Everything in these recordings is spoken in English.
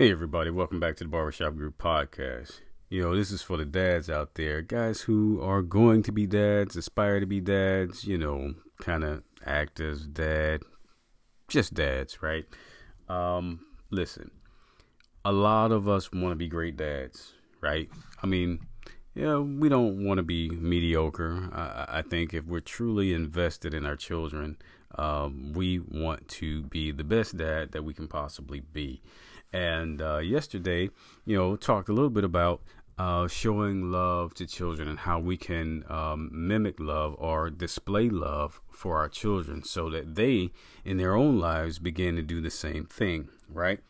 Hey, everybody, welcome back to the Barbershop Group podcast. You know, this is for the dads out there, guys who are going to be dads, aspire to be dads, you know, kind of act as dad, just dads, right? Um, listen, a lot of us want to be great dads, right? I mean, yeah, we don't want to be mediocre. I, I, think if we're truly invested in our children, um, we want to be the best dad that we can possibly be. And uh, yesterday, you know, talked a little bit about uh, showing love to children and how we can um, mimic love or display love for our children so that they, in their own lives, begin to do the same thing, right?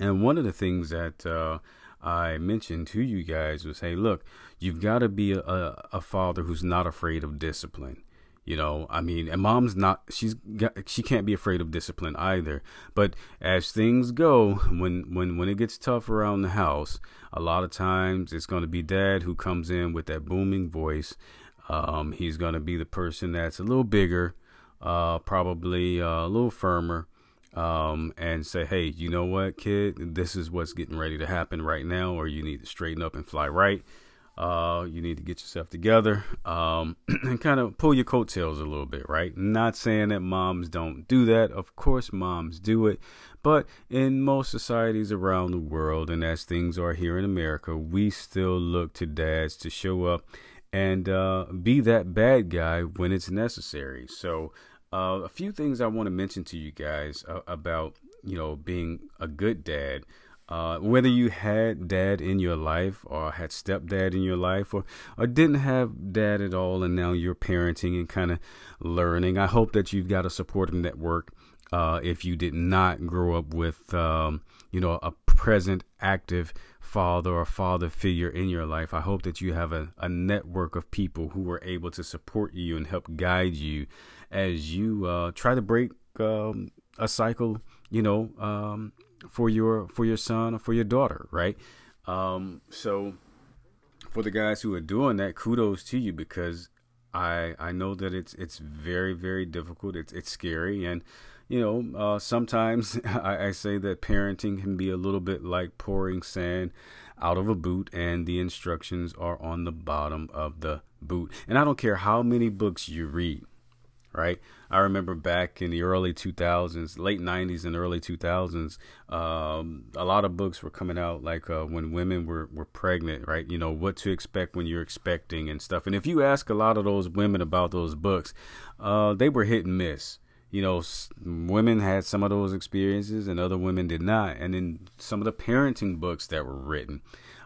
And one of the things that uh, I mentioned to you guys was hey, look, you've got to be a, a father who's not afraid of discipline. You know, I mean, and mom's not, she's got, she can't be afraid of discipline either. But as things go, when, when, when it gets tough around the house, a lot of times it's going to be dad who comes in with that booming voice. Um, he's going to be the person that's a little bigger, uh, probably uh, a little firmer, um, and say, hey, you know what, kid, this is what's getting ready to happen right now, or you need to straighten up and fly right. Uh, you need to get yourself together um, and kind of pull your coattails a little bit, right? Not saying that moms don't do that. Of course, moms do it. But in most societies around the world, and as things are here in America, we still look to dads to show up and uh, be that bad guy when it's necessary. So, uh, a few things I want to mention to you guys uh, about, you know, being a good dad. Uh, whether you had dad in your life or had stepdad in your life or, or didn't have dad at all and now you're parenting and kind of learning, I hope that you've got a supportive network. Uh, if you did not grow up with, um, you know, a present active father or father figure in your life, I hope that you have a, a network of people who are able to support you and help guide you as you uh, try to break um, a cycle, you know, um, for your for your son or for your daughter, right? Um, so for the guys who are doing that, kudos to you because I I know that it's it's very very difficult. It's it's scary and you know uh, sometimes I, I say that parenting can be a little bit like pouring sand out of a boot and the instructions are on the bottom of the boot. And I don't care how many books you read right? I remember back in the early 2000s, late 90s and early 2000s, um, a lot of books were coming out like uh, when women were, were pregnant, right? You know, what to expect when you're expecting and stuff. And if you ask a lot of those women about those books, uh, they were hit and miss. You know, women had some of those experiences and other women did not. And then some of the parenting books that were written,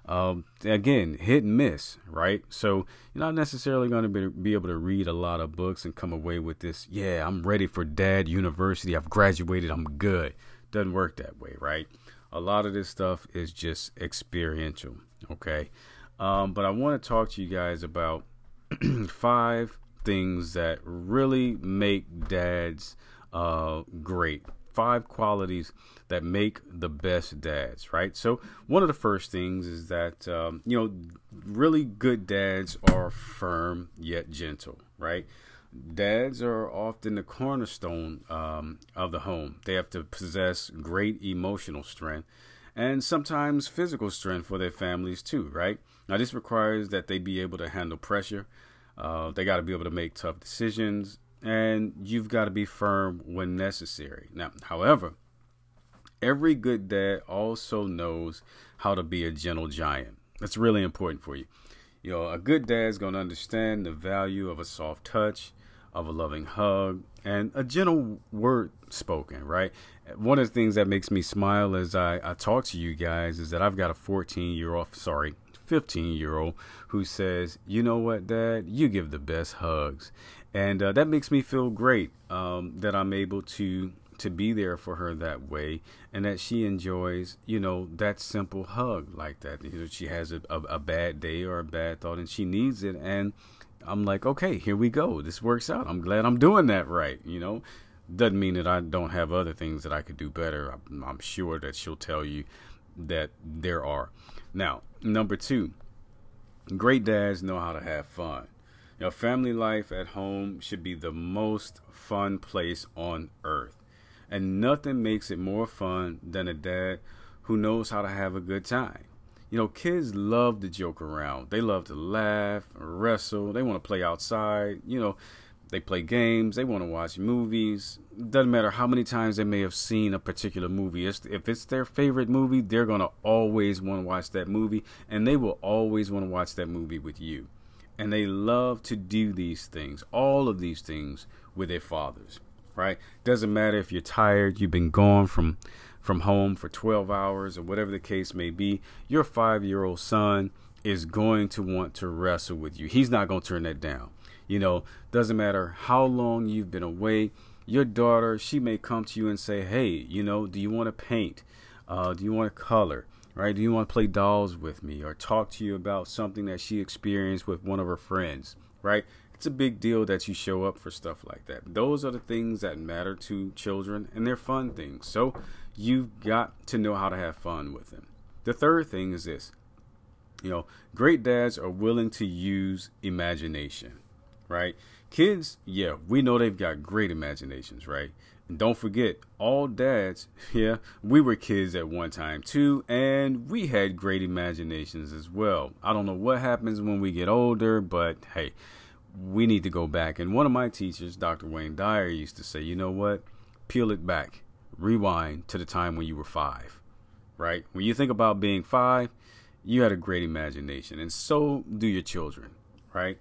um, again, hit and miss, right? So you're not necessarily going to be, be able to read a lot of books and come away with this, yeah, I'm ready for dad university. I've graduated. I'm good. Doesn't work that way, right? A lot of this stuff is just experiential, okay? Um, but I want to talk to you guys about five things that really make dads uh, great five qualities that make the best dads, right? So, one of the first things is that, um, you know, really good dads are firm yet gentle, right? Dads are often the cornerstone um, of the home. They have to possess great emotional strength and sometimes physical strength for their families, too, right? Now, this requires that they be able to handle pressure. Uh, they got to be able to make tough decisions and you've got to be firm when necessary. Now, however, every good dad also knows how to be a gentle giant. That's really important for you. You know, a good dad is going to understand the value of a soft touch, of a loving hug, and a gentle word spoken, right? One of the things that makes me smile as I, I talk to you guys is that I've got a 14 year old, sorry, 15 year old who says, You know what, dad? You give the best hugs and uh, that makes me feel great um, that I'm able to to be there for her that way, and that she enjoys, you know, that simple hug like that. You know, she has a, a, a bad day or a bad thought, and she needs it, and I'm like, okay, here we go. This works out. I'm glad I'm doing that right. You know, doesn't mean that I don't have other things that I could do better. I'm, I'm sure that she'll tell you that there are. Now, number two, great dads know how to have fun. Your family life at home should be the most fun place on earth. And nothing makes it more fun than a dad who knows how to have a good time. You know, kids love to joke around. They love to laugh, wrestle. They want to play outside. You know, they play games. They want to watch movies. Doesn't matter how many times they may have seen a particular movie. If it's their favorite movie, they're going to always want to watch that movie. And they will always want to watch that movie with you. And they love to do these things, all of these things with their fathers, right? Doesn't matter if you're tired, you've been gone from from home for 12 hours or whatever the case may be, your five year old son is going to want to wrestle with you. He's not going to turn that down. You know, doesn't matter how long you've been away. Your daughter, she may come to you and say, Hey, you know, do you want to paint? Uh, do you want to color? Right? Do you want to play dolls with me or talk to you about something that she experienced with one of her friends? Right? It's a big deal that you show up for stuff like that. Those are the things that matter to children and they're fun things. So you've got to know how to have fun with them. The third thing is this you know, great dads are willing to use imagination, right? Kids, yeah, we know they've got great imaginations, right? And don't forget, all dads, yeah, we were kids at one time too, and we had great imaginations as well. I don't know what happens when we get older, but hey, we need to go back. And one of my teachers, Dr. Wayne Dyer, used to say, you know what? Peel it back rewind to the time when you were five, right? When you think about being five, you had a great imagination, and so do your children, right?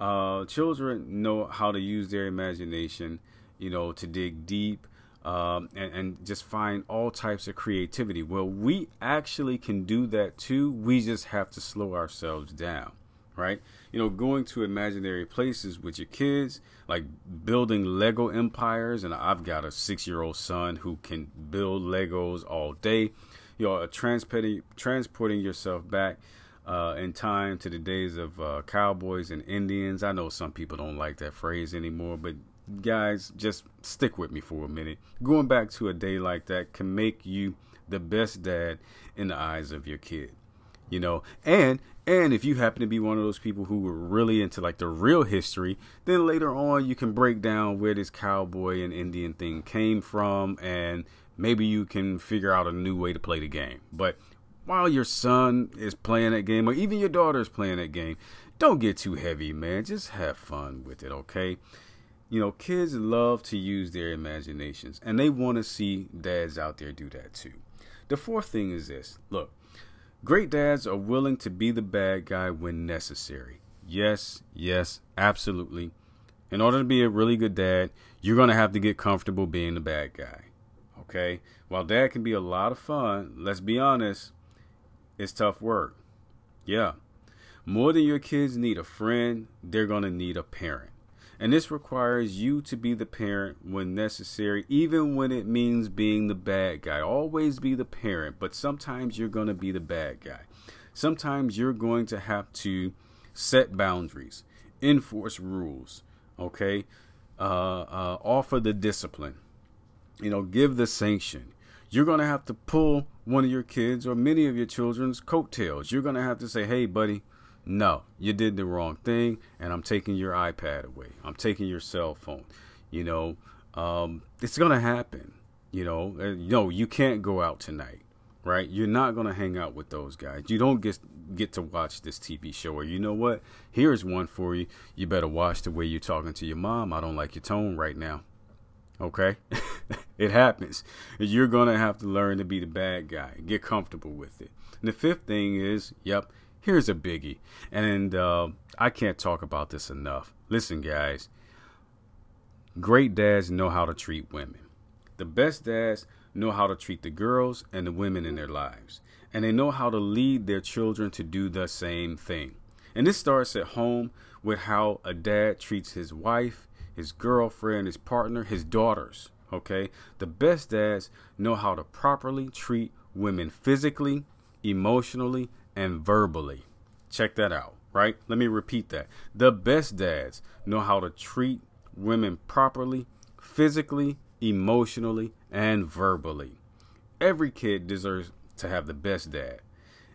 Uh, children know how to use their imagination, you know, to dig deep um, and, and just find all types of creativity. Well, we actually can do that too. We just have to slow ourselves down right? You know, going to imaginary places with your kids, like building Lego empires. And I've got a six year old son who can build Legos all day. You know, transporting, transporting yourself back uh, in time to the days of uh, cowboys and Indians. I know some people don't like that phrase anymore, but guys, just stick with me for a minute. Going back to a day like that can make you the best dad in the eyes of your kid you know and and if you happen to be one of those people who were really into like the real history then later on you can break down where this cowboy and indian thing came from and maybe you can figure out a new way to play the game but while your son is playing that game or even your daughter is playing that game don't get too heavy man just have fun with it okay you know kids love to use their imaginations and they want to see dads out there do that too the fourth thing is this look Great dads are willing to be the bad guy when necessary. Yes, yes, absolutely. In order to be a really good dad, you're going to have to get comfortable being the bad guy. Okay? While dad can be a lot of fun, let's be honest, it's tough work. Yeah. More than your kids need a friend, they're going to need a parent. And this requires you to be the parent when necessary, even when it means being the bad guy. Always be the parent, but sometimes you're going to be the bad guy. Sometimes you're going to have to set boundaries, enforce rules, okay? Uh, uh, offer the discipline, you know, give the sanction. You're going to have to pull one of your kids or many of your children's coattails. You're going to have to say, hey, buddy, no, you did the wrong thing, and I'm taking your iPad away. I'm taking your cell phone. You know, um, it's gonna happen. You know, uh, no, you can't go out tonight, right? You're not gonna hang out with those guys. You don't get get to watch this TV show. Or you know what? Here's one for you. You better watch the way you're talking to your mom. I don't like your tone right now. Okay, it happens. You're gonna have to learn to be the bad guy. Get comfortable with it. And the fifth thing is, yep, here's a biggie, and uh, I can't talk about this enough. Listen, guys, great dads know how to treat women. The best dads know how to treat the girls and the women in their lives, and they know how to lead their children to do the same thing. And this starts at home with how a dad treats his wife, his girlfriend, his partner, his daughters. Okay? The best dads know how to properly treat women physically, emotionally, and verbally. Check that out, right? Let me repeat that. The best dads know how to treat women properly, physically, emotionally, and verbally. Every kid deserves to have the best dad,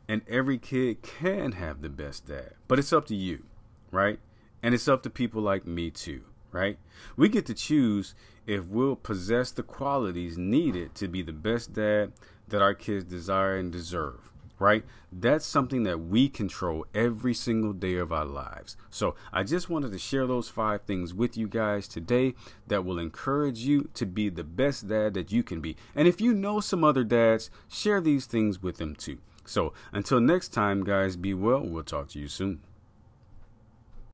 and every kid can have the best dad, but it's up to you, right? And it's up to people like me too, right? We get to choose if we'll possess the qualities needed to be the best dad that our kids desire and deserve right? That's something that we control every single day of our lives. So I just wanted to share those five things with you guys today that will encourage you to be the best dad that you can be. And if you know some other dads, share these things with them too. So until next time, guys, be well. We'll talk to you soon.